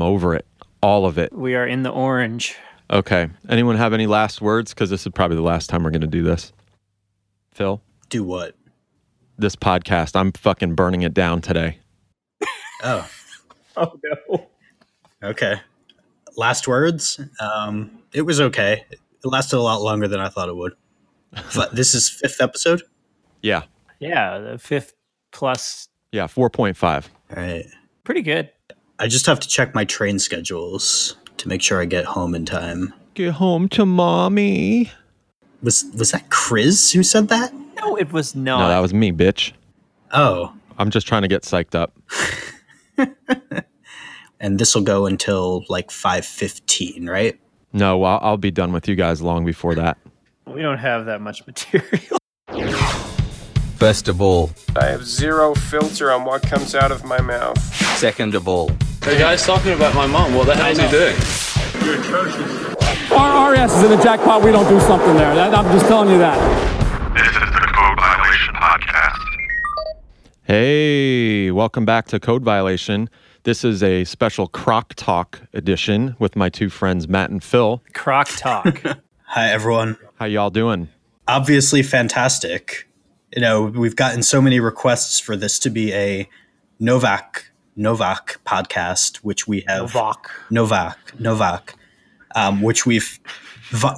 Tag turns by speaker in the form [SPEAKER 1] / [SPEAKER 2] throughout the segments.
[SPEAKER 1] I'm over it. All of it.
[SPEAKER 2] We are in the orange.
[SPEAKER 1] Okay. Anyone have any last words? Because this is probably the last time we're going to do this. Phil,
[SPEAKER 3] Do what?
[SPEAKER 1] this podcast, I'm fucking burning it down today.
[SPEAKER 3] Oh,
[SPEAKER 2] Oh no.
[SPEAKER 3] okay. Last words. Um, it was okay. It lasted a lot longer than I thought it would. But this is fifth episode.
[SPEAKER 1] Yeah.
[SPEAKER 2] Yeah, the fifth plus
[SPEAKER 1] Yeah. 4.5.
[SPEAKER 3] All right.
[SPEAKER 2] pretty good.
[SPEAKER 3] I just have to check my train schedules to make sure I get home in time.
[SPEAKER 1] Get home to mommy.
[SPEAKER 3] Was was that Chris who said that?
[SPEAKER 2] No, it was not.
[SPEAKER 1] No, that was me, bitch.
[SPEAKER 3] Oh,
[SPEAKER 1] I'm just trying to get psyched up.
[SPEAKER 3] and this will go until like five fifteen, right?
[SPEAKER 1] No, I'll, I'll be done with you guys long before that.
[SPEAKER 2] we don't have that much material.
[SPEAKER 4] First of all,
[SPEAKER 5] I have zero filter on what comes out of my mouth.
[SPEAKER 4] second of all,
[SPEAKER 6] The guy's talking about my mom. What the hell is he doing?
[SPEAKER 7] Our, our ass is in the jackpot. We don't do something there. That, I'm just telling you that.
[SPEAKER 8] This is the Code Violation Podcast.
[SPEAKER 1] Hey, welcome back to Code Violation. This is a special Croc Talk edition with my two friends, Matt and Phil.
[SPEAKER 2] Croc talk.
[SPEAKER 3] Hi everyone.
[SPEAKER 1] How y'all doing?
[SPEAKER 3] Obviously fantastic. You know, we've gotten so many requests for this to be a Novak Novak podcast, which we have
[SPEAKER 2] Novak.
[SPEAKER 3] Novak Novak, um, which we've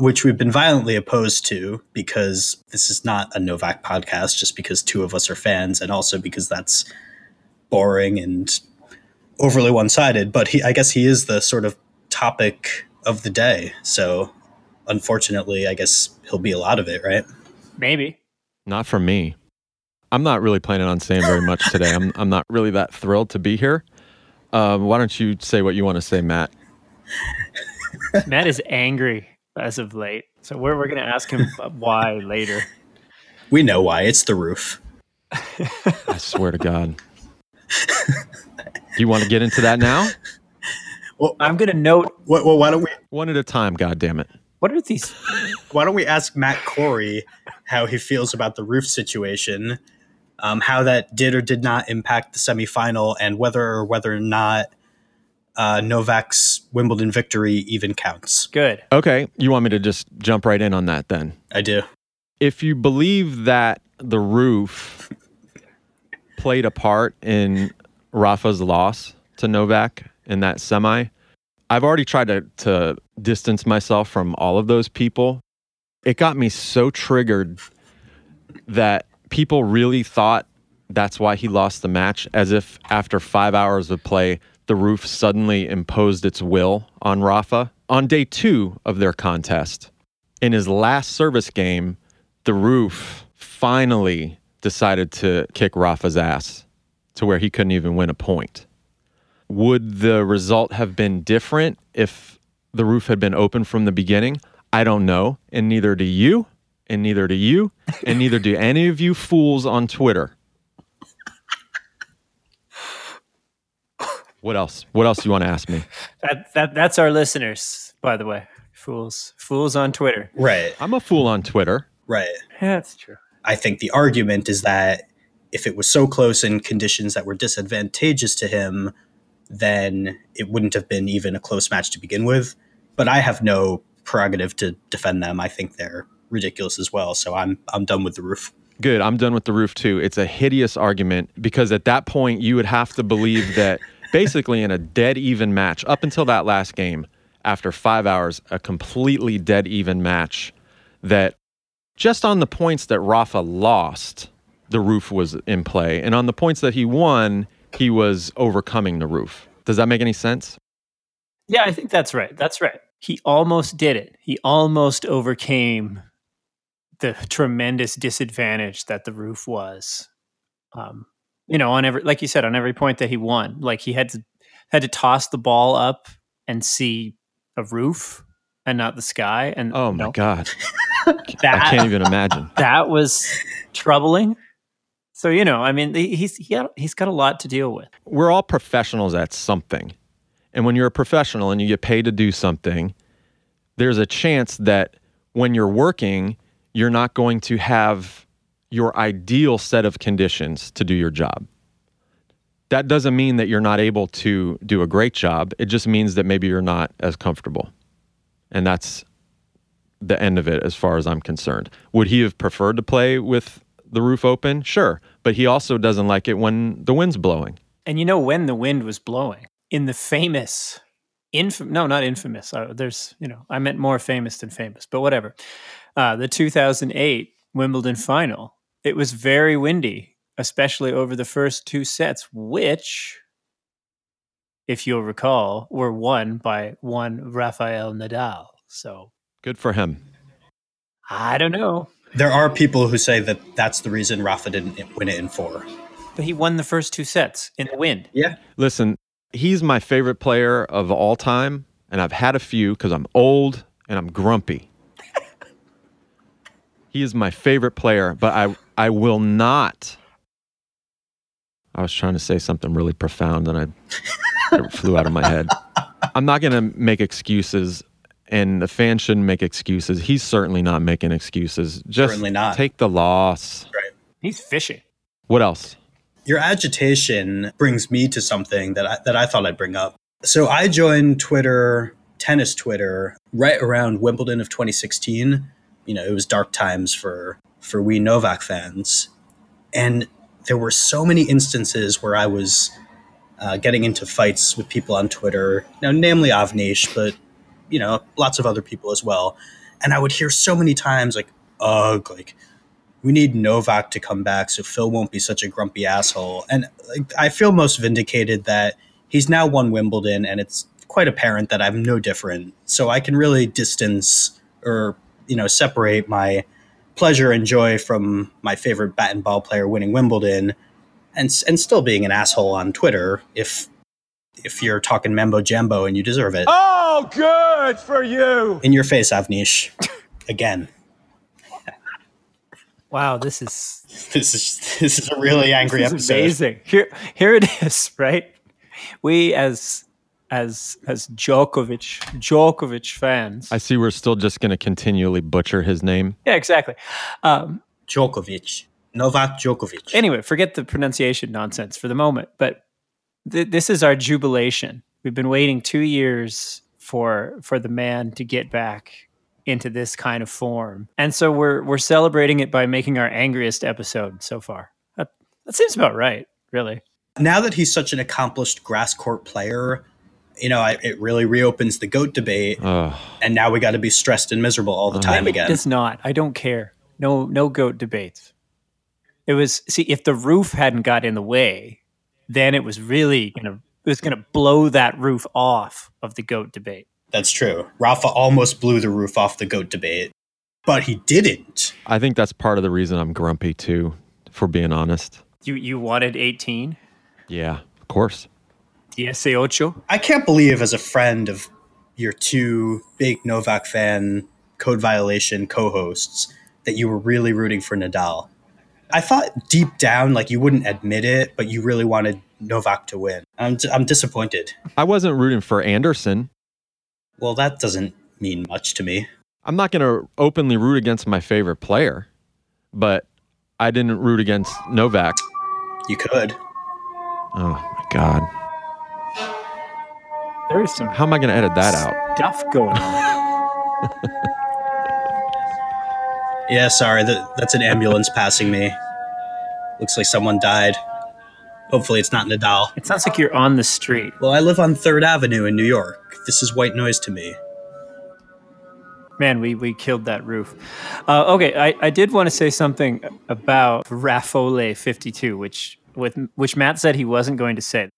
[SPEAKER 3] which we've been violently opposed to because this is not a Novak podcast, just because two of us are fans, and also because that's boring and overly one sided. But he, I guess, he is the sort of topic of the day. So, unfortunately, I guess he'll be a lot of it, right?
[SPEAKER 2] Maybe.
[SPEAKER 1] Not for me. I'm not really planning on saying very much today. I'm, I'm not really that thrilled to be here. Um, why don't you say what you want to say, Matt?
[SPEAKER 2] Matt is angry as of late. So we're, we're going to ask him why later.
[SPEAKER 3] We know why. It's the roof.
[SPEAKER 1] I swear to God. Do you want to get into that now?
[SPEAKER 2] Well, I'm going to note
[SPEAKER 3] Well, well, why don't we
[SPEAKER 1] One at a time, God damn it.
[SPEAKER 2] what are these?
[SPEAKER 3] why don't we ask Matt Corey how he feels about the roof situation, um, how that did or did not impact the semifinal, and whether or whether or not uh, Novak's Wimbledon victory even counts.
[SPEAKER 2] Good.
[SPEAKER 1] Okay, you want me to just jump right in on that then?
[SPEAKER 3] I do.
[SPEAKER 1] if you believe that the roof played a part in Rafa's loss to Novak in that semi, I've already tried to, to distance myself from all of those people. It got me so triggered that people really thought that's why he lost the match, as if after five hours of play, the roof suddenly imposed its will on Rafa. On day two of their contest, in his last service game, the roof finally decided to kick Rafa's ass to where he couldn't even win a point. Would the result have been different if the roof had been open from the beginning? I don't know. And neither do you, and neither do you, and neither do any of you fools on Twitter. What else? What else do you want to ask me?
[SPEAKER 2] That, that That's our listeners, by the way. Fools. Fools on Twitter.
[SPEAKER 3] Right,
[SPEAKER 1] I'm a fool on Twitter.
[SPEAKER 3] right.
[SPEAKER 2] Yeah, that's true.
[SPEAKER 3] I think the argument is that if it was so close in conditions that were disadvantageous to him, then it wouldn't have been even a close match to begin with. But I have no prerogative to defend them. I think they're ridiculous as well. So I'm I'm done with the roof.
[SPEAKER 1] Good. I'm done with the roof too. It's a hideous argument because at that point you would have to believe that basically in a dead even match, up until that last game, after five hours, a completely dead even match, that just on the points that Rafa lost, the roof was in play. And on the points that he won, he was overcoming the roof. Does that make any sense?
[SPEAKER 2] Yeah, I think that's right. That's right. He almost did it. He almost overcame the tremendous disadvantage that the roof was. Um, you know, on every like you said, on every point that he won, like he had to had to toss the ball up and see a roof and not the sky. And
[SPEAKER 1] Oh my God.
[SPEAKER 2] that
[SPEAKER 1] I can't even imagine.
[SPEAKER 2] that was troubling. So you know, I mean, he- he's he got, he's got a lot to deal with.
[SPEAKER 1] we're all professionals at something. And when you're a professional and you get paid to do something, there's a chance that when you're working, you're not going to have your ideal set of conditions to do your job. that doesn't mean that you're not able to do a great job. It just means that maybe you're not as comfortable. And that's the end of it as far as I'm concerned. Would he have preferred to play with the roof open? Sure. But he also doesn't like it when the wind's blowing.
[SPEAKER 2] And you know when the wind was blowing? In the famous, infam- no, not infamous. Uh, there's, you know, I meant more famous than famous, but whatever. Uh, the 2008 Wimbledon final. It was very windy, especially over the first two sets, which, if you'll recall, were won by one Rafael Nadal. So
[SPEAKER 1] Good for him.
[SPEAKER 2] I don't know.
[SPEAKER 3] There are people who say that that's the reason Rafa didn't win it in four.
[SPEAKER 2] But he won the first two sets in the wind.
[SPEAKER 3] Yeah.
[SPEAKER 1] Listen, he's my favorite player of all time, and I've had a few because I'm old and I'm grumpy. He is my favorite player, but I I will not. I was trying to say something really profound and I it flew out of my head. I'm not going to make excuses and the fan shouldn't make excuses. He's certainly not making excuses. Just
[SPEAKER 3] Certainly not.
[SPEAKER 1] take the loss. Right.
[SPEAKER 2] He's fishing.
[SPEAKER 1] What else?
[SPEAKER 3] Your agitation brings me to something that I, that I thought I'd bring up. So I joined Twitter, tennis Twitter, right around Wimbledon of 2016. You know, it was dark times for for we Novak fans, and there were so many instances where I was uh, getting into fights with people on Twitter. Now, namely Avnish, but you know, lots of other people as well. And I would hear so many times like, "Ugh, like." we need Novak to come back so Phil won't be such a grumpy asshole. And like, I feel most vindicated that he's now won Wimbledon and it's quite apparent that I'm no different. So I can really distance or, you know, separate my pleasure and joy from my favorite bat and ball player winning Wimbledon and and still being an asshole on Twitter if if you're talking mambo jambo and you deserve it.
[SPEAKER 6] Oh, good for you.
[SPEAKER 3] In your face, Avnish. Again.
[SPEAKER 2] Wow, this is
[SPEAKER 3] This is this is a really angry
[SPEAKER 2] This is
[SPEAKER 3] episode.
[SPEAKER 2] amazing. Here, here it is. Right, we as as as Djokovic Djokovic fans.
[SPEAKER 1] I see we're still just going to continually butcher his name.
[SPEAKER 2] yeah, exactly. Um,
[SPEAKER 3] Djokovic. Novak Djokovic.
[SPEAKER 2] anyway, forget the pronunciation nonsense for the moment. But th- this is our jubilation. We've been waiting two years for for the man to get back into this kind of form, and so we're we're celebrating it by making our angriest episode so far. That, that seems about right, really.
[SPEAKER 3] now that he's such an accomplished grass court player, you know, I, it really reopens the goat debate.
[SPEAKER 1] Ugh.
[SPEAKER 3] And now we got to be stressed and miserable all the time again.
[SPEAKER 2] It does not. I don't care. No, no goat debates. It was see if the roof hadn't got in the way, then it was really gonna it was gonna blow that roof off of the goat debate.
[SPEAKER 3] That's true. Rafa almost blew the roof off the goat debate, but he didn't.
[SPEAKER 1] I think that's part of the reason I'm grumpy too, for being honest.
[SPEAKER 2] You you wanted eighteen,
[SPEAKER 1] Yeah, of course.
[SPEAKER 2] Dieciocho.
[SPEAKER 3] I can't believe, as a friend of your two big Novak fan code violation co hosts, that you were really rooting for Nadal. I thought deep down, like you wouldn't admit it, but you really wanted Novak to win. I'm, I'm disappointed.
[SPEAKER 1] I wasn't rooting for Anderson.
[SPEAKER 3] Well, that doesn't mean much to me.
[SPEAKER 1] I'm not going to openly root against my favorite player, but I didn't root against Novak.
[SPEAKER 3] You could.
[SPEAKER 1] Oh my God.
[SPEAKER 2] There is some
[SPEAKER 1] How am I going to edit that out?
[SPEAKER 2] stuff going on.
[SPEAKER 3] Yeah, sorry, that, that's an ambulance passing me. Looks like someone died. Hopefully, it's not Nadal.
[SPEAKER 2] It sounds like you're on the street.
[SPEAKER 3] Well, I live on 3rd Avenue in New York. This is white noise to me.
[SPEAKER 2] Man, we, we killed that roof. Uh, okay, I, I did want to say something about Rafole 52, which with which Matt said he wasn't going to say.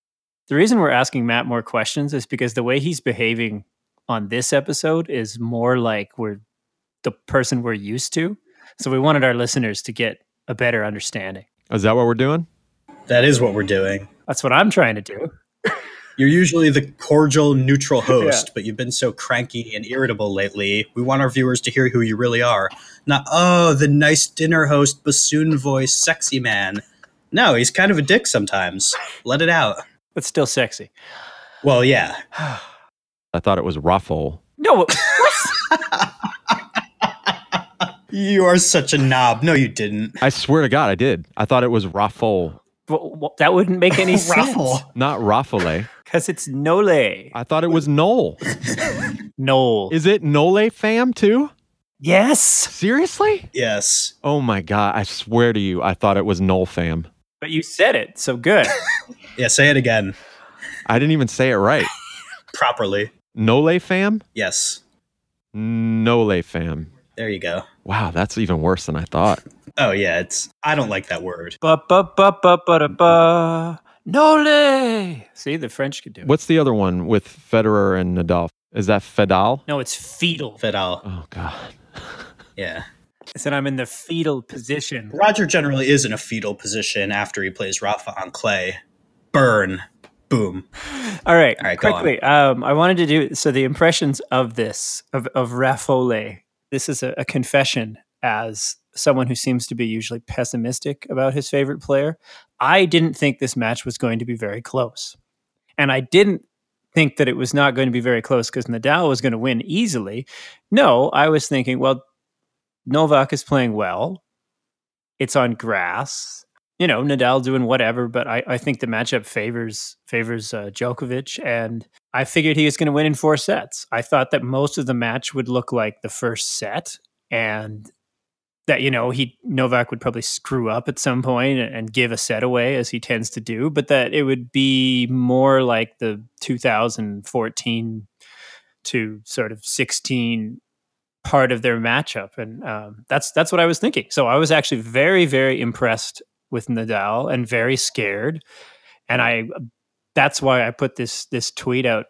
[SPEAKER 2] The reason we're asking Matt more questions is because the way he's behaving on this episode is more like we're the person we're used to. So we wanted our listeners to get a better understanding.
[SPEAKER 1] Is that what we're doing?
[SPEAKER 3] That is what we're doing.
[SPEAKER 2] That's what I'm trying to do.
[SPEAKER 3] You're usually the cordial, neutral host, but you've been so cranky and irritable lately. We want our viewers to hear who you really are. Not, oh, the nice dinner host, bassoon voice, sexy man. No, he's kind of a dick sometimes. Let it out.
[SPEAKER 2] But still sexy.
[SPEAKER 3] Well, yeah.
[SPEAKER 1] I thought it was Ruffle.
[SPEAKER 2] No, what?
[SPEAKER 3] You are such a knob. No, you didn't.
[SPEAKER 1] I swear to God, I did. I thought it was Ruffle.
[SPEAKER 2] Well, well, that wouldn't make any sense
[SPEAKER 3] Raffle.
[SPEAKER 1] Not Raffale.
[SPEAKER 2] because it's Nole.
[SPEAKER 1] I thought it was Noel.
[SPEAKER 2] Noel.
[SPEAKER 1] Is it Nole fam too?
[SPEAKER 2] yes,
[SPEAKER 1] Seriously?
[SPEAKER 3] Yes.
[SPEAKER 1] Oh my god! I swear to you, I thought it was Noel fam.
[SPEAKER 2] But you said it, so good.
[SPEAKER 3] Yeah, say it again
[SPEAKER 1] I didn't even say it right.
[SPEAKER 3] properly.
[SPEAKER 1] Nole fam?
[SPEAKER 3] Yes.
[SPEAKER 1] Nole fam.
[SPEAKER 3] There you go.
[SPEAKER 1] Wow, that's even worse than I thought.
[SPEAKER 3] Oh yeah, it's I don't like that word.
[SPEAKER 2] ba ba ba ba ba da ba. Nole. See, the French could do it.
[SPEAKER 1] What's the other one with Federer and Nadal? Is that Fedal?
[SPEAKER 2] No, it's fetal.
[SPEAKER 3] Fidel.
[SPEAKER 1] Oh god.
[SPEAKER 3] Yeah.
[SPEAKER 2] I said I'm in the fetal position.
[SPEAKER 3] Roger generally is in a fetal position after he plays Rafa on clay. Burn. Boom.
[SPEAKER 2] All right,
[SPEAKER 3] All right, go on.
[SPEAKER 2] quickly. Um, I wanted to do so. The impressions of this of of Rafole. This is a, a confession as someone who seems to be usually pessimistic about his favorite player. I didn't think this match was going to be very close, and I didn't think that it was not going to be very close because Nadal was going to win easily. No, I was thinking, well, Novak is playing well. It's on grass. You know, Nadal doing whatever, but I, I think the matchup favors favors uh, Djokovic, and I figured he was going to win in four sets. I thought that most of the match would look like the first set, and that you know he Novak would probably screw up at some point and, and give a set away as he tends to do, but that it would be more like the 2014 to sort of 16 part of their matchup, and um, that's that's what I was thinking. So I was actually very very impressed with Nadal and very scared, and I that's why I put this this tweet out.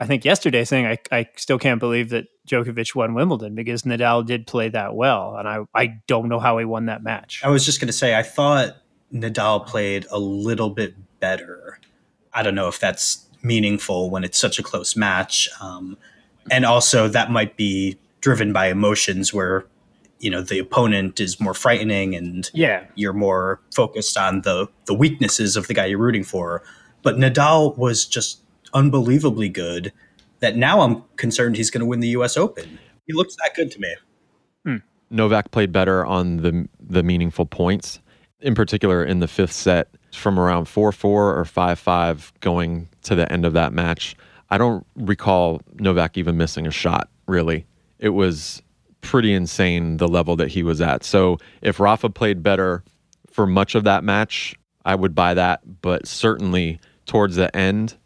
[SPEAKER 2] I think yesterday saying I, I still can't believe that Djokovic won Wimbledon because Nadal did play that well, and I I don't know how he won that match.
[SPEAKER 3] I was just going to say, I thought Nadal played a little bit better. I don't know if that's meaningful when it's such a close match. Um, and also, that might be driven by emotions where, you know, the opponent is more frightening and
[SPEAKER 2] Yeah,
[SPEAKER 3] you're more focused on the, the weaknesses of the guy you're rooting for. But Nadal was just unbelievably good that now I'm concerned he's going to win the US Open. He looks that good to me. Hmm.
[SPEAKER 1] Novak played better on the the meaningful points, in particular in the fifth set, from around four four or five five going to the end of that match. I don't recall Novak even missing a shot. Really, it was pretty insane the level that he was at. So if Rafa played better for much of that match, I would buy that. But certainly towards the end,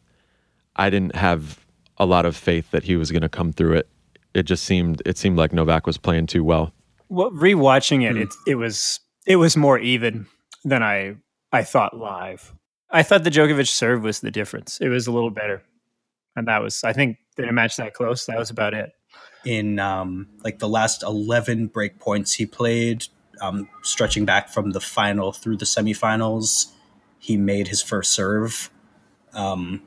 [SPEAKER 1] I didn't have a lot of faith that he was going to come through it. It just seemed it seemed like Novak was playing too well.
[SPEAKER 2] well, rewatching it,
[SPEAKER 3] Hmm.
[SPEAKER 2] it it was it was more even than I I thought live. I thought the Djokovic serve was the difference. It was a little better, and that was I think in a match that close, that was about it.
[SPEAKER 3] In um, like the last 11 break points he played, um, stretching back from the final through the semifinals, he made his first serve, um,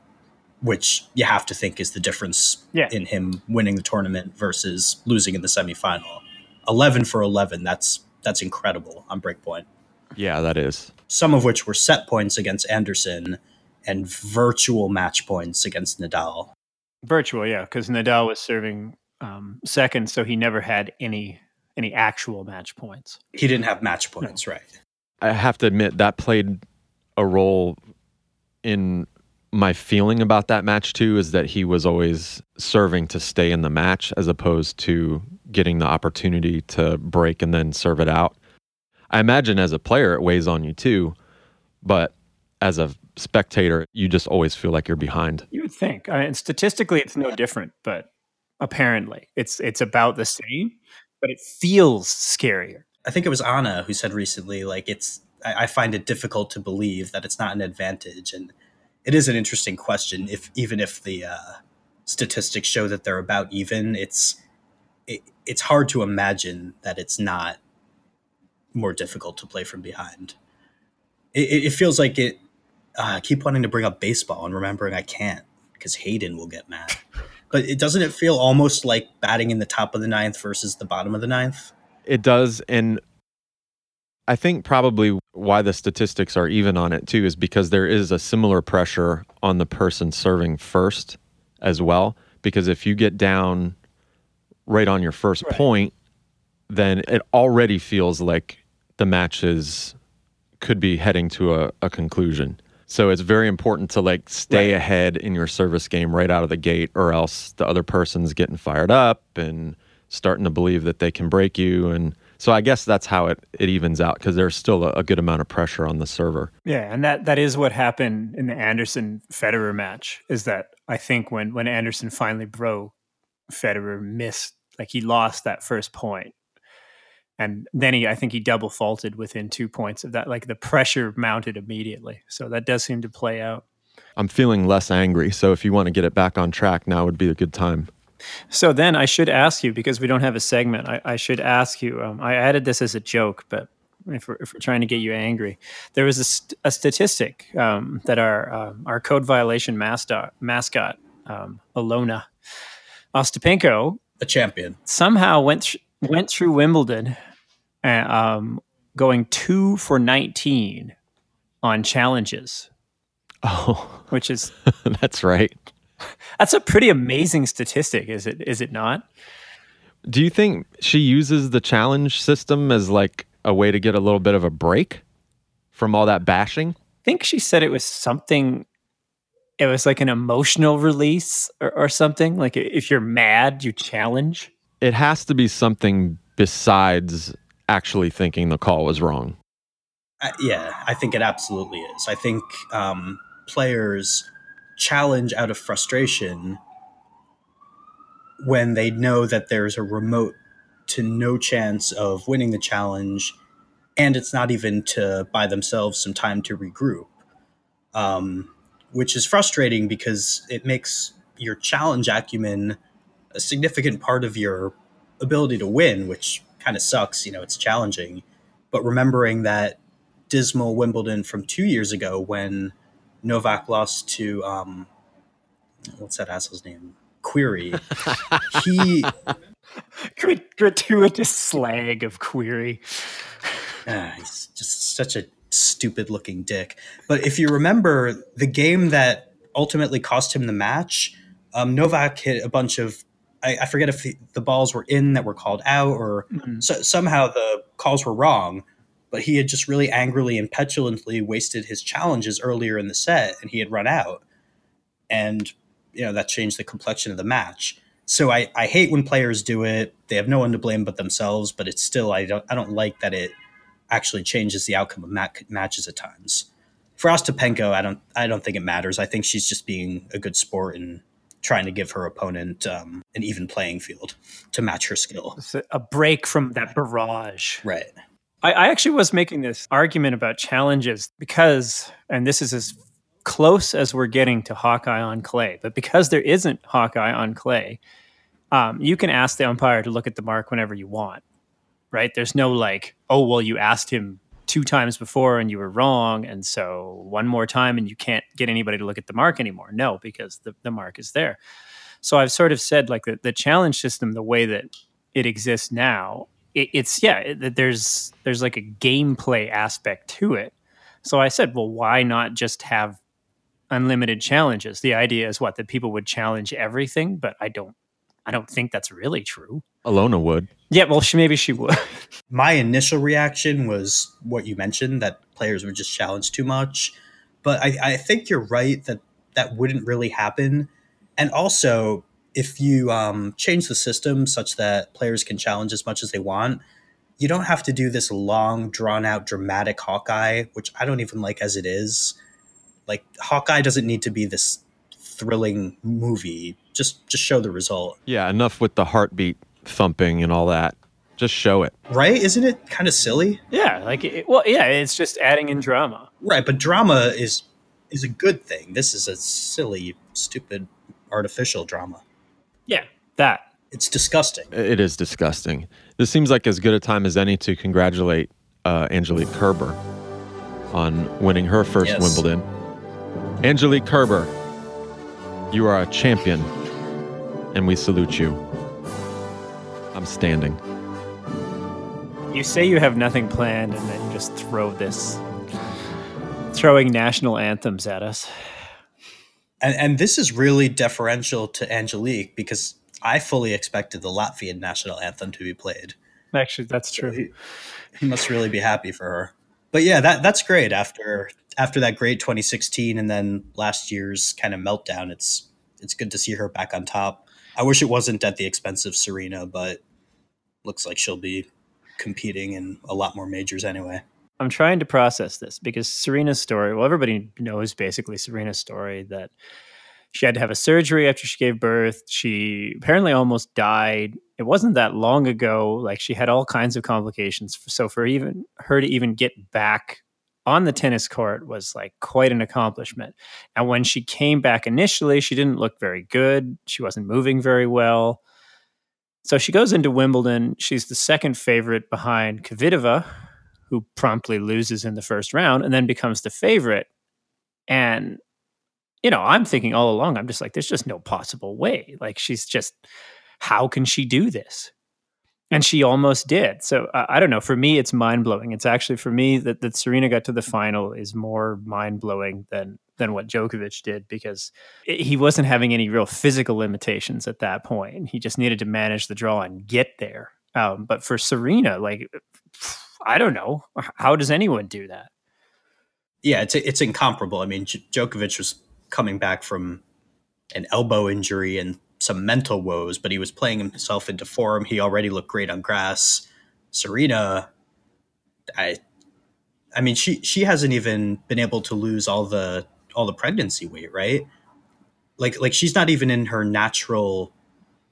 [SPEAKER 3] which you have to think is the difference
[SPEAKER 2] Yeah.
[SPEAKER 3] in him winning the tournament versus losing in the semifinal. 11 for 11, that's that's incredible on break point.
[SPEAKER 1] Yeah, that is.
[SPEAKER 3] Some of which were set points against Anderson and virtual match points against Nadal.
[SPEAKER 2] Virtual, yeah, because Nadal was serving um, second, so he never had any any actual match points.
[SPEAKER 3] He didn't have match points, right?
[SPEAKER 1] I have to admit that played a role in my feeling about that match too is that he was always serving to stay in the match as opposed to getting the opportunity to break and then serve it out. I imagine as a player it weighs on you too, but as a spectator, you just always feel like you're behind.
[SPEAKER 2] You would think, I mean, statistically, it's no different, but apparently, it's it's about the same, but it feels scarier.
[SPEAKER 3] I think it was Anna who said recently, like it's. I, I find it difficult to believe that it's not an advantage, and it is an interesting question. If even if the uh, statistics show that they're about even, it's it, it's hard to imagine that it's not more difficult to play from behind. It, it, feels like it. Uh, I keep wanting to bring up baseball and remembering I can't because Hayden will get mad. But it doesn't it feel almost like batting in the top of the ninth versus the bottom of the ninth?
[SPEAKER 1] It does. And I think probably why the statistics are even on it too is because there is a similar pressure on the person serving first as well. Because if you get down right on your first point, then it already feels like the match is could be heading to a, a conclusion. So it's very important to like stay ahead in your service game right out of the gate, or else the other person's getting fired up and starting to believe that they can break you. And so I guess that's how it, it evens out because there's still a, a good amount of pressure on the server.
[SPEAKER 2] Yeah, and that that is what happened in the Anderson Federer match. Is that I think when when Anderson finally broke, Federer missed like he lost that first point, and then he I think he double faulted within two points of that. Like the pressure mounted immediately, so that does seem to play out.
[SPEAKER 1] I'm feeling less angry. So if you want to get it back on track, now would be a good time.
[SPEAKER 2] So then I should ask you because we don't have a segment. I, I should ask you. Um, I added this as a joke, but if we're, if we're trying to get you angry, there was a, st- a statistic um, that our um, our code violation mascot mascot um, Jelena Ostapenko
[SPEAKER 3] A champion.
[SPEAKER 2] somehow went th- went through Wimbledon, uh, um, going two for nineteen on challenges,
[SPEAKER 1] Oh,
[SPEAKER 2] which is
[SPEAKER 1] that's right.
[SPEAKER 2] that's a pretty amazing statistic, is it? Is it not?
[SPEAKER 1] Do you think she uses the challenge system as like a way to get a little bit of a break from all that bashing?
[SPEAKER 2] I think she said it was something. It was like an emotional release or, or something. Like if you're mad, you challenge.
[SPEAKER 1] It has to be something besides actually thinking the call was wrong.
[SPEAKER 3] Uh, yeah, I think it absolutely is. I think um, players challenge out of frustration when they know that there's a remote to no chance of winning the challenge, and it's not even to buy themselves some time to regroup, um, which is frustrating because it makes your challenge acumen a significant part of your ability to win, which kind of sucks. You know, it's challenging. But remembering that dismal Wimbledon from two years ago when Novak lost to um, what's that asshole's name? Querrey. he
[SPEAKER 2] Grat- gratuitous slag of Querrey.
[SPEAKER 3] ah, he's just such a stupid looking dick. But if you remember the game that ultimately cost him the match, um, Novak hit a bunch of I, I forget if the, the balls were in that were called out or mm-hmm. so, somehow the calls were wrong. But he had just really angrily and petulantly wasted his challenges earlier in the set, and he had run out. And you know that changed the complexion of the match. So I, I hate when players do it. They have no one to blame but themselves. But it's still I don't I don't like that it actually changes the outcome of mat- matches at times. For Ostapenko, I don't I don't think it matters. I think she's just being a good sport and trying to give her opponent um, an even playing field to match her skill.
[SPEAKER 2] A- break from that barrage.
[SPEAKER 3] Right.
[SPEAKER 2] I, I actually was making this argument about challenges because, and this is as close as we're getting to Hawkeye on clay, but because there isn't Hawkeye on clay, um, you can ask the umpire to look at the mark whenever you want, right? There's no like, oh, well, you asked him two times before and you were wrong. And so one more time and you can't get anybody to look at the mark anymore. No, because the, the mark is there. So I've sort of said like the, the challenge system, the way that it exists now, it, it's yeah, it, there's there's like a gameplay aspect to it. So I said, well, why not just have unlimited challenges? The idea is what that people would challenge everything, but I don't I don't think that's really true.
[SPEAKER 1] Alona would.
[SPEAKER 2] Yeah, well, she maybe she would.
[SPEAKER 3] my initial reaction was what you mentioned that players would just challenge too much. But I, I think you're right that that wouldn't really happen. And also, if you um, change the system such that players can challenge as much as they want, you don't have to do this long, drawn out, dramatic Hawkeye, which I don't even like as it is. Like Hawkeye doesn't need to be this thrilling movie. Just just show the result.
[SPEAKER 1] Yeah, enough with the heartbeat thumping and all that. Just show it.
[SPEAKER 3] Right? Isn't it kind of silly?
[SPEAKER 2] yeah, like it, well, yeah, it's just adding in drama.
[SPEAKER 3] Right, but drama is is a good thing. This is a silly, stupid, artificial drama.
[SPEAKER 2] Yeah, that.
[SPEAKER 3] It's disgusting.
[SPEAKER 1] It is disgusting. This seems like as good a time as any to congratulate uh, Angelique Kerber on winning her first
[SPEAKER 3] Yes.
[SPEAKER 1] Wimbledon. Angelique Kerber, you are a champion, and we salute you. I'm standing.
[SPEAKER 2] You say you have nothing planned, and then just throw this, throwing national anthems at us.
[SPEAKER 3] And and this is really deferential to Angelique because I fully expected the Latvian national anthem to be played.
[SPEAKER 2] Actually, that's true.
[SPEAKER 3] He, he must really be happy for her. But yeah, that that's great. After after that great 2016 and then last year's kind of meltdown, it's it's good to see her back on top. I wish it wasn't at the expense of Serena, but looks like she'll be competing in a lot more majors anyway.
[SPEAKER 2] I'm trying to process this because Serena's story, well, everybody knows basically Serena's story that she had to have a surgery after she gave birth. She apparently almost died. It wasn't that long ago. Like she had all kinds of complications. So for even her to even get back on the tennis court was like quite an accomplishment. And when she came back initially, she didn't look very good. She wasn't moving very well. So she goes into Wimbledon. She's the second favorite behind Kvitova, who promptly loses in the first round and then becomes the favorite. And, you know, I'm thinking all along, I'm just like, there's just no possible way. Like, she's just, how can she do this? And she almost did. So I don't know. For me, it's mind blowing. It's actually for me that, that Serena got to the final is more mind blowing than than what Djokovic did because it, he wasn't having any real physical limitations at that point. He just needed to manage the draw and get there. Um, but for Serena, like I don't know, how does anyone do that?
[SPEAKER 3] Yeah, it's it's incomparable. I mean, Djokovic was coming back from an elbow injury and some mental woes, but he was playing himself into form. He already looked great on grass. Serena, I, I mean, she she hasn't even been able to lose all the all the pregnancy weight, right? Like like she's not even in her natural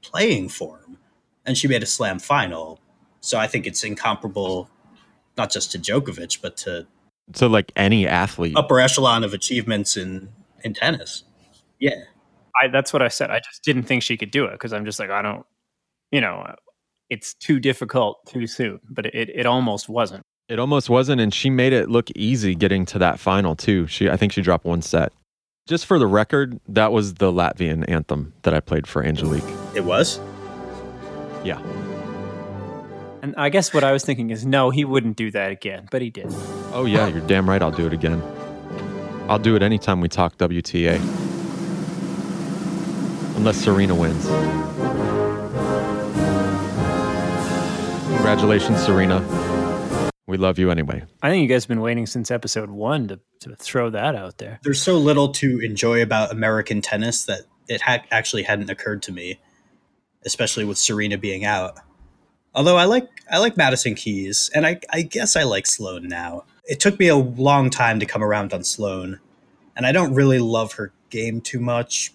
[SPEAKER 3] playing form, and she made a slam final. So I think it's incomparable, not just to Djokovic, but to
[SPEAKER 1] to like any athlete.
[SPEAKER 3] upper echelon of achievements in in tennis. Yeah.
[SPEAKER 2] I, that's what I said. I just didn't think she could do it because I'm just like, I don't, you know, it's too difficult too soon. But it, it almost wasn't.
[SPEAKER 1] It almost wasn't, and she made it look easy getting to that final too. She, I think she dropped one set. Just for the record, that was the Latvian anthem that I played for Angelique.
[SPEAKER 3] It was?
[SPEAKER 1] Yeah.
[SPEAKER 2] And I guess what I was thinking is, no, he wouldn't do that again, but he did.
[SPEAKER 1] Oh yeah, you're damn right. I'll do it again. I'll do it anytime we talk WTA. Unless Serena wins. Congratulations, Serena. We love you anyway.
[SPEAKER 2] I think you guys have been waiting since episode one to, to throw that out there.
[SPEAKER 3] There's so little to enjoy about American tennis that it ha- actually hadn't occurred to me, especially with Serena being out. Although I like I like Madison Keys, and I, I guess I like Sloane now. It took me a long time to come around on Sloane, and I don't really love her game too much.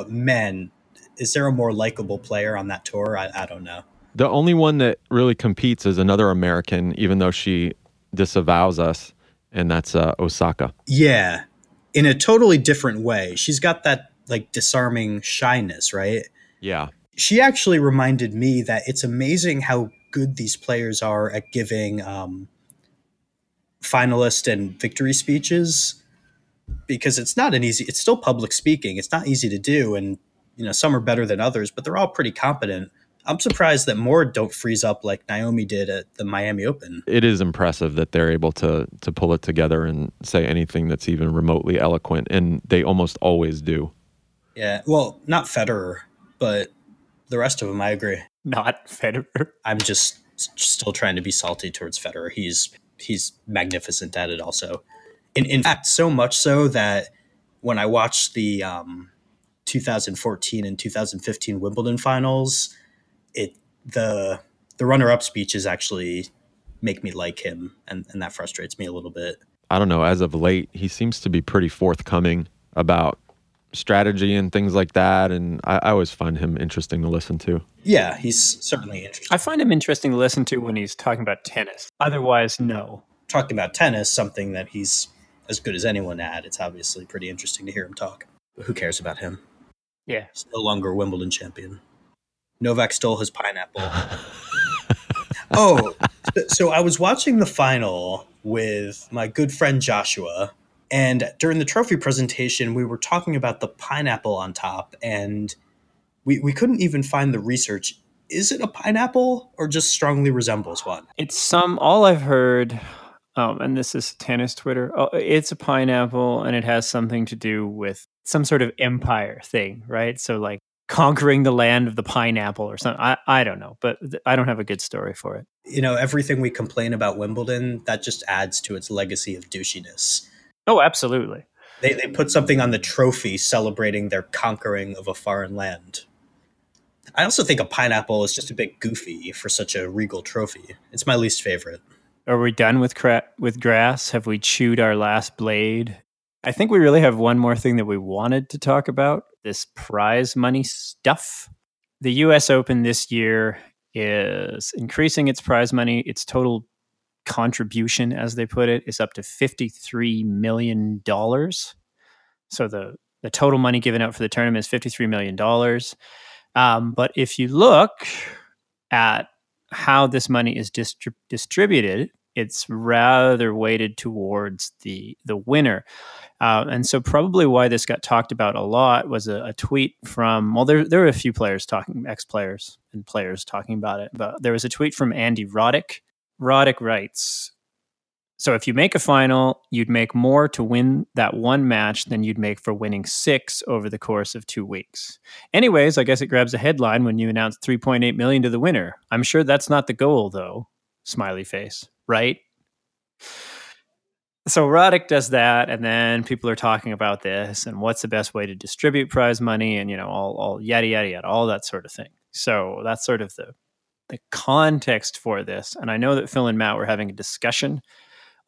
[SPEAKER 3] But man, is there a more likable player on that tour? I, I don't know.
[SPEAKER 1] The only one that really competes is another American, even though she disavows us, and that's uh, Osaka.
[SPEAKER 3] Yeah, in a totally different way. She's got that like disarming shyness, right?
[SPEAKER 1] Yeah.
[SPEAKER 3] She actually reminded me that it's amazing how good these players are at giving um, finalist and victory speeches because it's not an easy it's still public speaking. It's not easy to do and you know some are better than others but they're all pretty competent. I'm surprised that more don't freeze up like naomi did at the miami open.
[SPEAKER 1] It is impressive that they're able to to pull it together and say anything that's even remotely eloquent, and they almost always do.
[SPEAKER 3] yeah well not federer but the rest of them i agree.
[SPEAKER 2] Not Federer.
[SPEAKER 3] i'm just still trying to be salty towards federer. He's he's magnificent at it also in, in fact so much so that when i watched the um, 2014 and 2015 wimbledon finals it the the runner-up speeches actually make me like him and, and that frustrates me a little bit
[SPEAKER 1] I don't know. As of late, he seems to be pretty forthcoming about strategy and things like that, and I, I always find him interesting to listen to.
[SPEAKER 3] yeah he's certainly interesting
[SPEAKER 2] I find him interesting to listen to when he's talking about tennis. Otherwise, no.
[SPEAKER 3] talking about tennis something that he's as good as anyone at it's obviously pretty interesting to hear him talk but who cares about him
[SPEAKER 2] Yeah.
[SPEAKER 3] He's no longer Wimbledon champion. Novak stole his pineapple. oh, so I was watching the final with my good friend Joshua, and during the trophy presentation, we were talking about the pineapple on top, and we, we couldn't even find the research. Is it a pineapple or just strongly resembles one?
[SPEAKER 2] It's some, all I've heard, um, and this is tennis Twitter, oh, it's a pineapple and it has something to do with some sort of empire thing, right? So, like, conquering the land of the pineapple or something. I, I don't know, but th- I don't have a good story for it.
[SPEAKER 3] You know, everything we complain about Wimbledon, that just adds to its legacy of douchiness.
[SPEAKER 2] Oh, absolutely.
[SPEAKER 3] They, they put something on the trophy celebrating their conquering of a foreign land. I also think a pineapple is just a bit goofy for such a regal trophy. It's my least favorite.
[SPEAKER 2] Are we done with cra- with grass? Have we chewed our last blade? I think we really have one more thing that we wanted to talk about this prize money stuff. The US Open this year is increasing its prize money. Its total contribution, as they put it, is up to $53 million. So the, the total money given out for the tournament is $53 million. Um, but if you look at how this money is distri- distributed, it's rather weighted towards the the winner. Uh, and so probably why this got talked about a lot was a, a, tweet from well there there were a few players talking ex players and players talking about it but there was a tweet from Andy Roddick. Roddick writes so if you make a final, you'd make more to win that one match than you'd make for winning six over the course of two weeks. Anyways, I guess it grabs a headline when you announce 3.8 million to the winner. I'm sure that's not the goal though. Smiley face, right? So Roddick does that, and then people are talking about this and what's the best way to distribute prize money, and you know, all all yada yada yada, all that sort of thing. So that's sort of the the context for this. And I know that Phil and Matt were having a discussion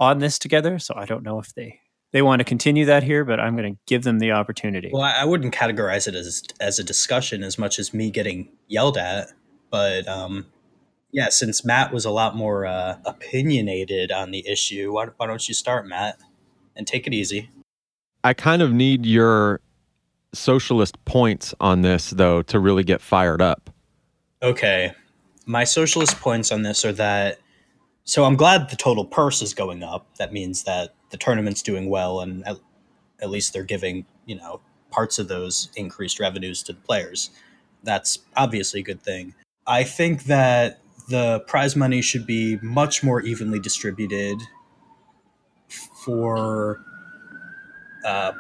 [SPEAKER 2] on this together. So I don't know if they they want to continue that here, but I'm going to give them the opportunity.
[SPEAKER 3] Well, I wouldn't categorize it as as a discussion as much as me getting yelled at, but um, yeah, since Matt was a lot more uh, opinionated on the issue, why, why don't you start, Matt, and take it easy?
[SPEAKER 1] I kind of need your socialist points on this though to really get fired up.
[SPEAKER 3] Okay, my socialist points on this are that so I'm glad the total purse is going up. That means that the tournament's doing well, and at, at least they're giving you know parts of those increased revenues to the players. That's obviously a good thing. I think that the prize money should be much more evenly distributed for, uh,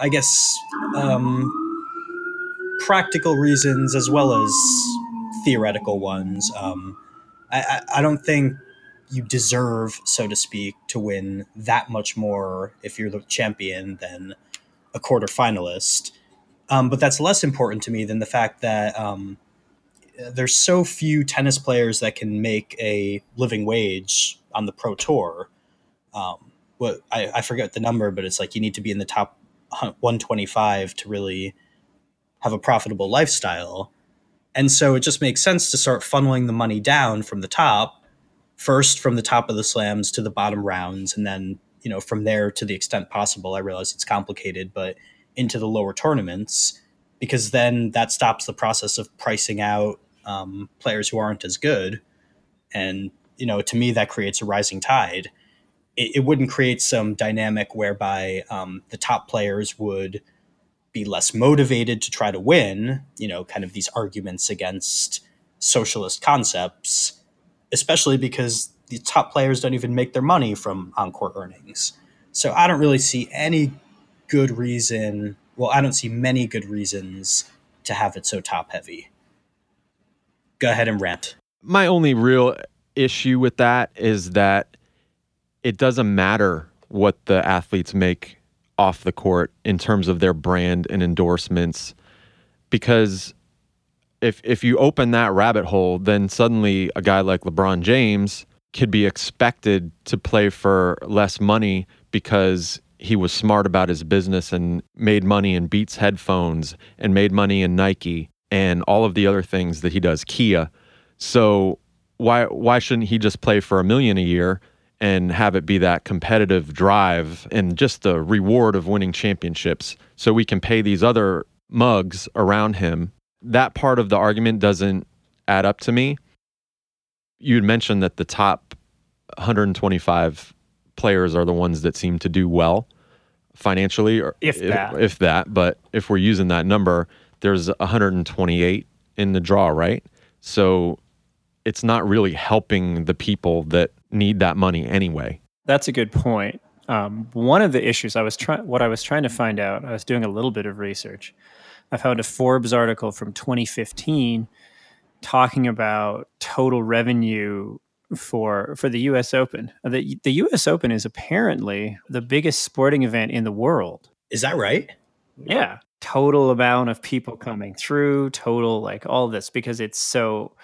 [SPEAKER 3] I guess, um, practical reasons as well as theoretical ones. Um, I, I don't think you deserve, so to speak, to win that much more if you're the champion than a quarterfinalist. Um, but that's less important to me than the fact that um, there's so few tennis players that can make a living wage on the pro tour. Um, what I, I forget the number, but it's like you need to be in the top 125 to really have a profitable lifestyle. And so it just makes sense to start funneling the money down from the top, first from the top of the slams to the bottom rounds, and then, you know, from there to the extent possible. I realize it's complicated, but into the lower tournaments, because then that stops the process of pricing out um, players who aren't as good. And, you know, to me, that creates a rising tide. It, it wouldn't create some dynamic whereby um, the top players would – be less motivated to try to win, you know, kind of these arguments against socialist concepts, especially because the top players don't even make their money from on-court earnings. So I don't really see any good reason, well, I don't see many good reasons to have it so top heavy. Go ahead and rant.
[SPEAKER 1] My only real issue with that is that it doesn't matter what the athletes make off the court in terms of their brand and endorsements because if if you open that rabbit hole then suddenly a guy like LeBron James could be expected to play for less money because he was smart about his business and made money in Beats headphones and made money in Nike and all of the other things that he does Kia so why why shouldn't he just play for a million a year and have it be that competitive drive and just the reward of winning championships so we can pay these other mugs around him. That part of the argument doesn't add up to me. You'd mentioned that the top 125 players are the ones that seem to do well financially or
[SPEAKER 2] if that.
[SPEAKER 1] if, if that, but if we're using that number, there's 128 in the draw, right? So it's not really helping the people that need that money anyway.
[SPEAKER 2] That's a good point. Um, one of the issues I was trying, what I was trying to find out, I was doing a little bit of research. I found a Forbes article from 2015 talking about total revenue for for the US Open. The the US Open is apparently the biggest sporting event in the world.
[SPEAKER 3] Is that right?
[SPEAKER 2] Yeah. Total amount of people coming through, total like all this because it's so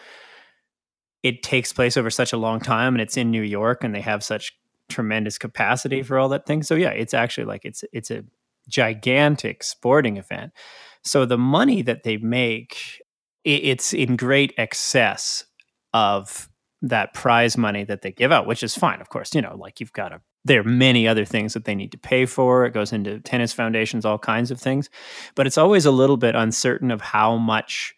[SPEAKER 2] it takes place over such a long time and it's in New York and they have such tremendous capacity for all that thing. So yeah, it's actually like it's it's a gigantic sporting event. So the money that they make it's in great excess of that prize money that they give out, which is fine, of course. You know, like you've got to there are many other things that they need to pay for. It goes into tennis foundations, all kinds of things. But it's always a little bit uncertain of how much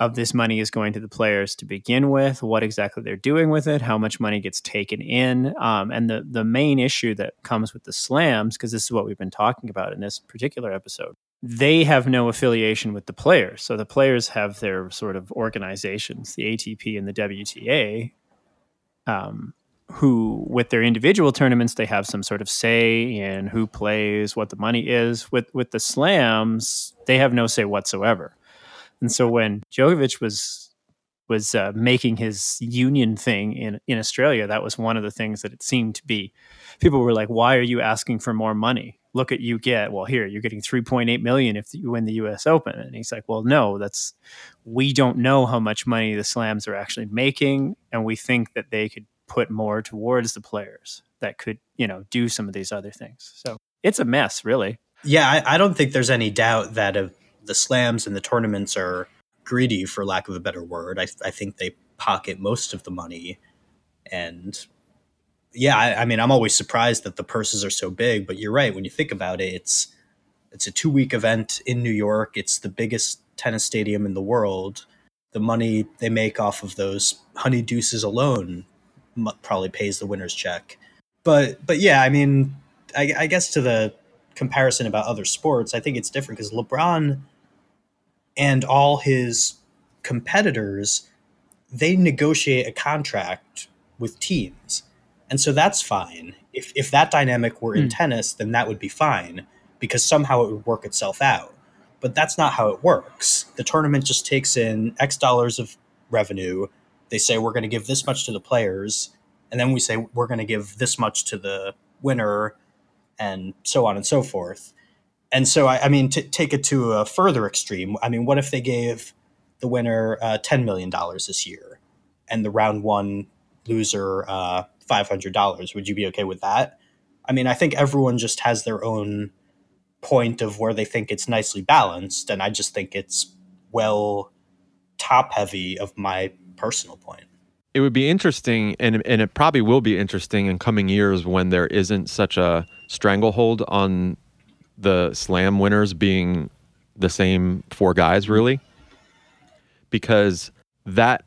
[SPEAKER 2] of this money is going to the players to begin with, what exactly they're doing with it, how much money gets taken in. Um, and the, the main issue that comes with the slams, because this is what we've been talking about in this particular episode, they have no affiliation with the players. So the players have their sort of organizations, the ATP and the WTA, um, who, with their individual tournaments, they have some sort of say in who plays, what the money is. With with the slams, they have no say whatsoever. And so when Djokovic was was uh, making his union thing in in Australia, that was one of the things that it seemed to be. People were like, "Why are you asking for more money? Look at you get. Well, here you're getting 3.8 million if you win the U.S. Open." And he's like, "Well, no, that's we don't know how much money the Slams are actually making, and we think that they could put more towards the players that could, you know, do some of these other things." So it's a mess, really.
[SPEAKER 3] Yeah, I, I don't think there's any doubt that a the slams and the tournaments are greedy, for lack of a better word. I, I think they pocket most of the money. And yeah, I, I, mean, I'm always surprised that the purses are so big, but you're right. When you think about it, it's it's a two week event in New York. It's the biggest tennis stadium in the world. The money they make off of those honey deuces alone probably pays the winner's check. But but yeah, I mean, I, I guess to the comparison about other sports, I think it's different because LeBron and all his competitors they negotiate a contract with teams and so that's fine if, if that dynamic were in mm. tennis then that would be fine because somehow it would work itself out but that's not how it works the tournament just takes in x dollars of revenue they say we're going to give this much to the players and then we say we're going to give this much to the winner and so on and so forth and so, I, I mean, to take it to a further extreme, I mean, what if they gave the winner uh, $10 million this year and the round one loser uh, $500? Would you be okay with that? I mean, I think everyone just has their own point of where they think it's nicely balanced. And I just think it's well top heavy of my personal point.
[SPEAKER 1] It would be interesting and and it probably will be interesting in coming years when there isn't such a stranglehold on the slam winners being the same four guys really. Because that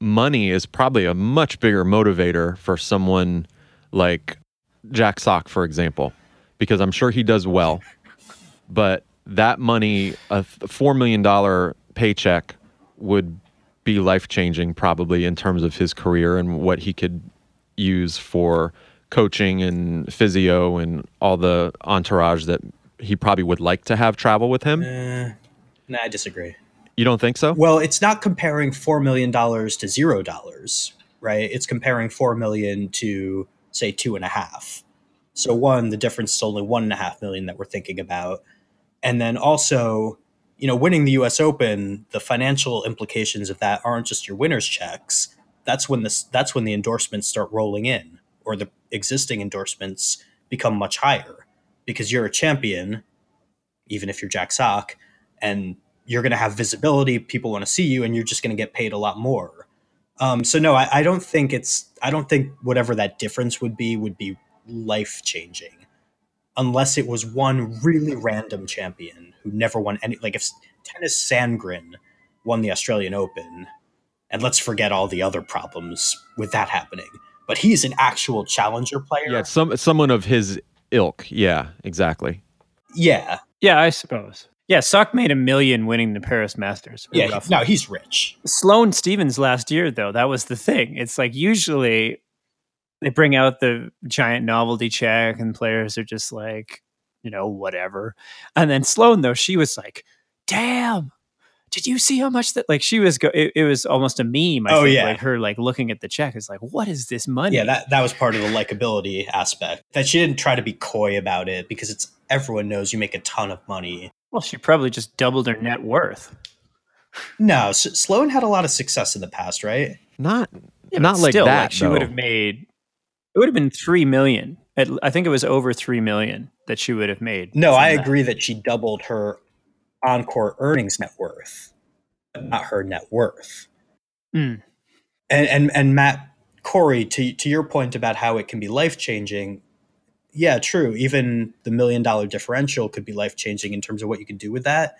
[SPEAKER 1] money is probably a much bigger motivator for someone like Jack Sock for example because I'm sure he does well. But that money a 4 million dollar paycheck would be life changing probably in terms of his career and what he could use for coaching and physio and all the entourage that he probably would like to have travel with him.
[SPEAKER 3] Uh, nah, I disagree.
[SPEAKER 1] You don't think so?
[SPEAKER 3] Well, it's not comparing four million dollars to zero dollars, right? It's comparing four million to say two and a half. So one, the difference is only one and a half million that we're thinking about, and then also, you know, winning the U.S. Open, the financial implications of that aren't just your winner's checks. That's when this. That's when the endorsements start rolling in, or the existing endorsements become much higher because you're a champion, even if you're Jack Sock, and you're going to have visibility. People want to see you, and you're just going to get paid a lot more. Um, so no, I, I don't think it's. I don't think whatever that difference would be would be life changing, unless it was one really random champion who never won any. Like if Tennys Sandgren won the Australian Open, and let's forget all the other problems with that happening. But he's an actual challenger player.
[SPEAKER 1] Yeah, some someone of his ilk. Yeah, exactly.
[SPEAKER 3] Yeah.
[SPEAKER 2] Yeah, I suppose. Yeah, Sock made a million winning the Paris Masters.
[SPEAKER 3] Yeah, roughly. no, he's rich.
[SPEAKER 2] Sloane Stevens last year, though, that was the thing. It's like usually they bring out the giant novelty check, and players are just like, you know, whatever. And then Sloane, though, she was like damn. Did you see how much that like she was go it, it was almost a meme, I
[SPEAKER 3] Oh,
[SPEAKER 2] think,
[SPEAKER 3] yeah.
[SPEAKER 2] like her like looking at the check is like, what is this money?
[SPEAKER 3] Yeah, that that was part of the likability aspect. That she didn't try to be coy about it because it's everyone knows you make a ton of money.
[SPEAKER 2] well, she probably just doubled her net worth.
[SPEAKER 3] No, S- Sloane had a lot of success in the past, right?
[SPEAKER 1] Not
[SPEAKER 2] Yeah,
[SPEAKER 1] not like
[SPEAKER 2] still,
[SPEAKER 1] that.
[SPEAKER 2] she would have made it would have been three million. I think it was over three million that she would have made.
[SPEAKER 3] No, I
[SPEAKER 2] that.
[SPEAKER 3] agree that she doubled her encore earnings net worth, but not her net worth.
[SPEAKER 2] Mm.
[SPEAKER 3] And and and Matt Corey, to to your point about how it can be life changing, yeah, true. Even the million dollar differential could be life changing in terms of what you could do with that.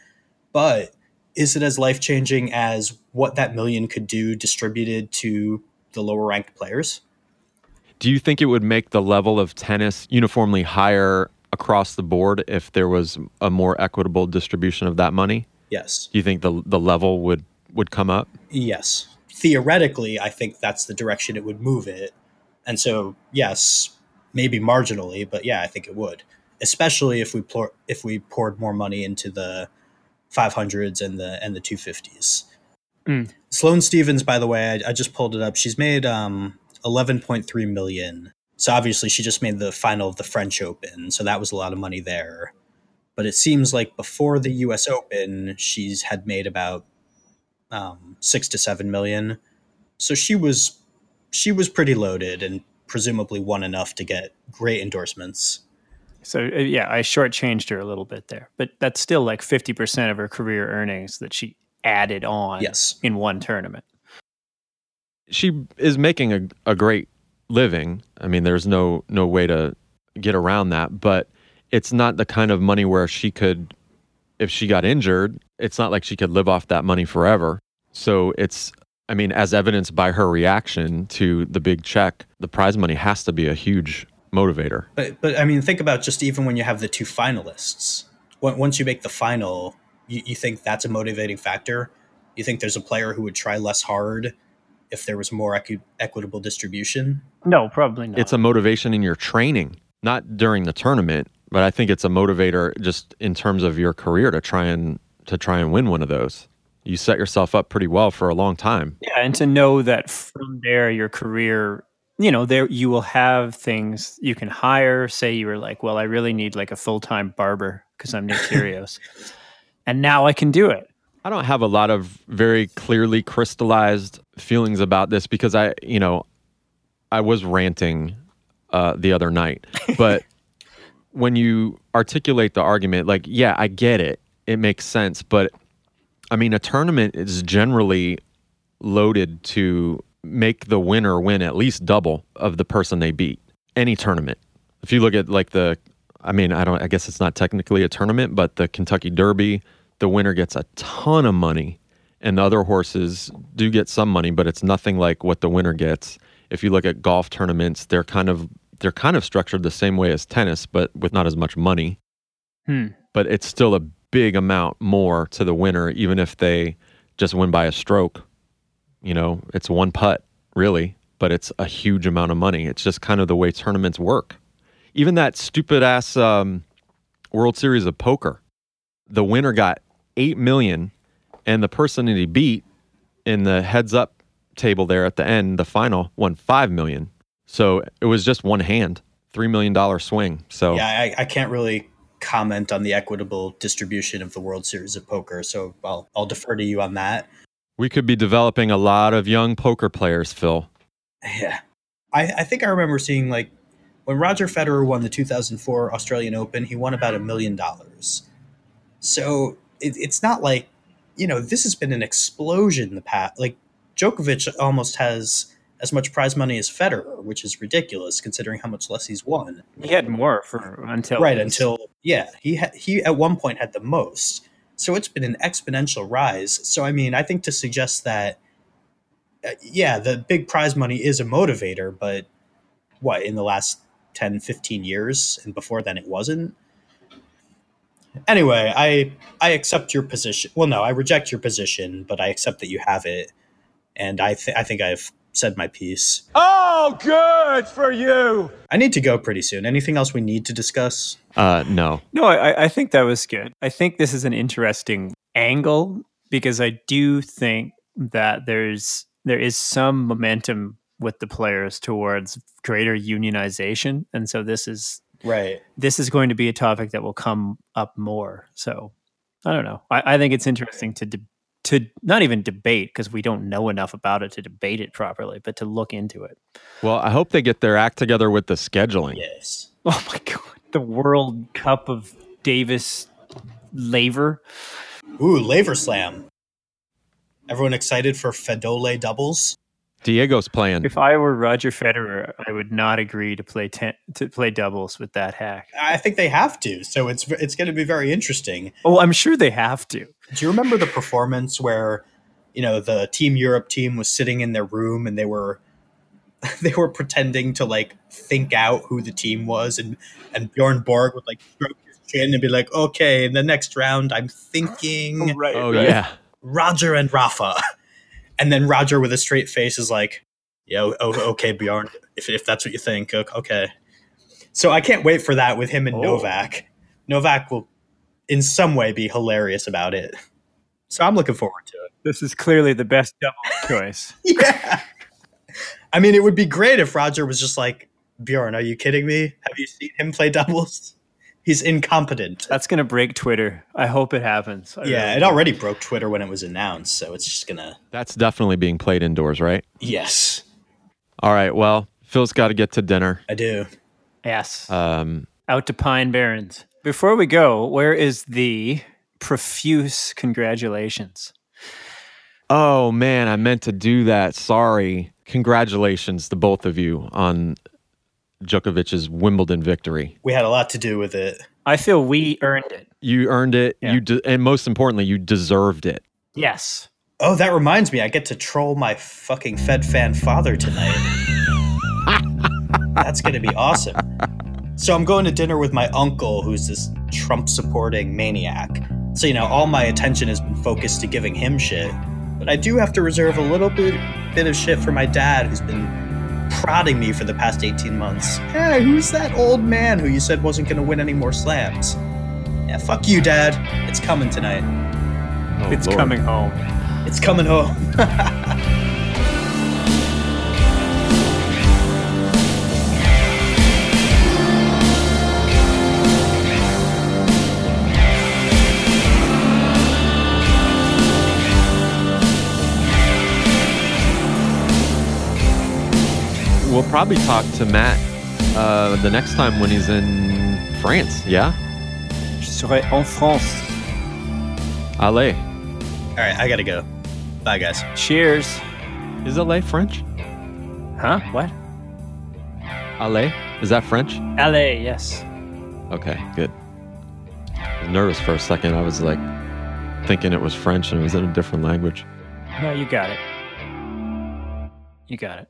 [SPEAKER 3] But is it as life changing as what that million could do distributed to the lower ranked players?
[SPEAKER 1] Do you think it would make the level of tennis uniformly higher across the board if there was a more equitable distribution of that money?
[SPEAKER 3] Yes.
[SPEAKER 1] Do you think the the level would would come up?
[SPEAKER 3] Yes. Theoretically, I think that's the direction it would move it. And so, yes, maybe marginally, but yeah, I think it would. Especially if we pour, if we poured more money into the 500s and the and the 250s.
[SPEAKER 2] Mm.
[SPEAKER 3] Sloane Stevens, by the way, I, I just pulled it up. She's made um, 11.3 million. So obviously, she just made the final of the French Open, so that was a lot of money there. But it seems like before the U.S. Open, she's had made about um, six to seven million. So she was she was pretty loaded and presumably won enough to get great endorsements.
[SPEAKER 2] So uh, yeah, I shortchanged her a little bit there, but that's still like fifty percent of her career earnings that she added on
[SPEAKER 3] Yes.
[SPEAKER 2] in one tournament.
[SPEAKER 1] She is making a, a great living. I mean, there's no no way to get around that, but it's not the kind of money where she could if she got injured, it's not like she could live off that money forever. So it's I mean, as evidenced by her reaction to the big check, the prize money has to be a huge motivator.
[SPEAKER 3] But but I mean, think about just even when you have the two finalists. Once you make the final, you, you think that's a motivating factor. You think there's a player who would try less hard if there was more equi- equitable distribution.
[SPEAKER 2] No, probably not.
[SPEAKER 1] It's a motivation in your training, not during the tournament, but I think it's a motivator just in terms of your career to try and to try and win one of those. You set yourself up pretty well for a long time.
[SPEAKER 2] yeah, and to know that from there your career, you know, there you will have things you can hire. Say you were like, well, I really need like a full time barber because I'm Nick Kyrgios, and now I can do it.
[SPEAKER 1] I don't have a lot of very clearly crystallized feelings about this because I, you know, I was ranting uh, the other night, but when you articulate the argument, like, yeah, I get it, it makes sense, but I mean, a tournament is generally loaded to make the winner win at least double of the person they beat. Any tournament. If you look at like the, I mean, I don't, I guess it's not technically a tournament, but the Kentucky Derby, the winner gets a ton of money, and other horses do get some money, but it's nothing like what the winner gets. If you look at golf tournaments, they're kind of they're kind of structured the same way as tennis, but with not as much money.
[SPEAKER 2] Hmm.
[SPEAKER 1] But it's still a big amount more to the winner, even if they just win by a stroke. You know, it's one putt, really, but it's a huge amount of money. It's just kind of the way tournaments work. Even that stupid ass um, World Series of Poker, the winner got eight million, and the person that he beat in the heads up table there at the end, the final, won five million. So it was just one hand, three million dollar swing. So
[SPEAKER 3] Yeah, I, I can't really comment on the equitable distribution of the World Series of Poker, so I'll I'll defer to you on that.
[SPEAKER 1] we could be developing a lot of young poker players, Phil.
[SPEAKER 3] Yeah. I, I think I remember seeing like when Roger Federer won the 2004 Australian Open, he won about a million dollars. So it, it's not like, you know, this has been an explosion in the past. Like Djokovic almost has as much prize money as Federer, which is ridiculous considering how much less he's won.
[SPEAKER 2] He had more for until
[SPEAKER 3] right until yeah, he ha- he at one point had the most. So it's been an exponential rise. So I mean, I think to suggest that uh, yeah, the big prize money is a motivator, but what in the last 10 15 years and before then it wasn't. Anyway, I I accept your position. Well, no, I reject your position, but I accept that you have it and I th- I think I've said my piece.
[SPEAKER 6] Oh, good for you.
[SPEAKER 3] I need to go pretty soon. Anything else we need to discuss?
[SPEAKER 1] Uh, no,
[SPEAKER 2] No, I, I think that was good. I think this is an interesting angle because I do think that there's there is some momentum with the players towards greater unionization, and so this is
[SPEAKER 3] Right.
[SPEAKER 2] this is going to be a topic that will come up more. So I don't know. I, I think it's interesting to de- to not even debate because we don't know enough about it to debate it properly, but to look into it.
[SPEAKER 1] Well, I hope they get their act together with the scheduling.
[SPEAKER 3] Yes.
[SPEAKER 2] Oh my god, the World Cup of Davis laver.
[SPEAKER 3] Ooh, Laver Slam. Everyone excited for Fedole doubles?
[SPEAKER 1] Diego's playing.
[SPEAKER 2] If I were Roger Federer, I would not agree to play ten, to play doubles with that hack.
[SPEAKER 3] I think they have to, so it's it's going to be very interesting.
[SPEAKER 2] Oh, I'm sure they have to.
[SPEAKER 3] Do you remember the performance where, you know, the Team Europe team was sitting in their room and they were they were pretending to like think out who the team was and and Bjorn Borg would like stroke his chin and be like, "Okay, in the next round, I'm thinking oh,
[SPEAKER 2] Right.
[SPEAKER 1] Oh yeah.
[SPEAKER 3] Roger and Rafa." And then Roger with a straight face is like, yeah, oh, okay, Bjorn, if if that's what you think, okay." So I can't wait for that with him and
[SPEAKER 2] Oh.
[SPEAKER 3] Novak. Novak will in some way be hilarious about it. So I'm looking forward to it.
[SPEAKER 2] This is clearly the best double choice.
[SPEAKER 3] Yeah. I mean, it would be great if Roger was just like, Bjorn, are you kidding me? Have you seen him play doubles? He's incompetent.
[SPEAKER 2] That's gonna break Twitter. I hope it happens. I
[SPEAKER 3] yeah,
[SPEAKER 2] really
[SPEAKER 3] it
[SPEAKER 2] do.
[SPEAKER 3] already broke Twitter when it was announced, so it's just gonna.
[SPEAKER 1] That's definitely being played indoors, right?
[SPEAKER 3] Yes,
[SPEAKER 1] All right. Well, Phil's got to get to dinner.
[SPEAKER 3] I do.
[SPEAKER 2] Yes.
[SPEAKER 1] Um,
[SPEAKER 2] Out to Pine Barrens. Before we go, where is the profuse congratulations?
[SPEAKER 1] oh man, I meant to do that. Sorry. Congratulations to both of you on Djokovic's Wimbledon victory.
[SPEAKER 3] We had a lot to do with it.
[SPEAKER 2] I feel we earned it.
[SPEAKER 1] You earned it.
[SPEAKER 2] Yeah.
[SPEAKER 1] You de- and most importantly, you deserved it.
[SPEAKER 2] Yes.
[SPEAKER 3] Oh, that reminds me, I get to troll my fucking Fed fan father tonight. That's gonna be awesome. So I'm going to dinner with my uncle, who's this Trump supporting maniac. So, you know, all my attention has been focused to giving him shit. But I do have to reserve a little bit bit of shit for my dad, who's been prodding me for the past 18 months. Hey, who's that old man who you said wasn't gonna win any more slams? Yeah, fuck you, Dad. It's coming tonight.
[SPEAKER 1] Oh,
[SPEAKER 2] it's
[SPEAKER 1] Lord.
[SPEAKER 2] coming home.
[SPEAKER 3] It's coming home.
[SPEAKER 1] We'll probably talk to Matt uh, the next time when he's in France. Yeah.
[SPEAKER 2] Je serai en France.
[SPEAKER 1] Allez.
[SPEAKER 3] All right, I gotta go. Bye, guys.
[SPEAKER 2] Cheers.
[SPEAKER 1] Is Allez French?
[SPEAKER 2] Huh? What?
[SPEAKER 1] Allez? Is that French?
[SPEAKER 2] Allez, yes.
[SPEAKER 1] Okay, good. I was nervous for a second. I was like thinking it was French and it was in a different language.
[SPEAKER 2] No, you got it. You got it.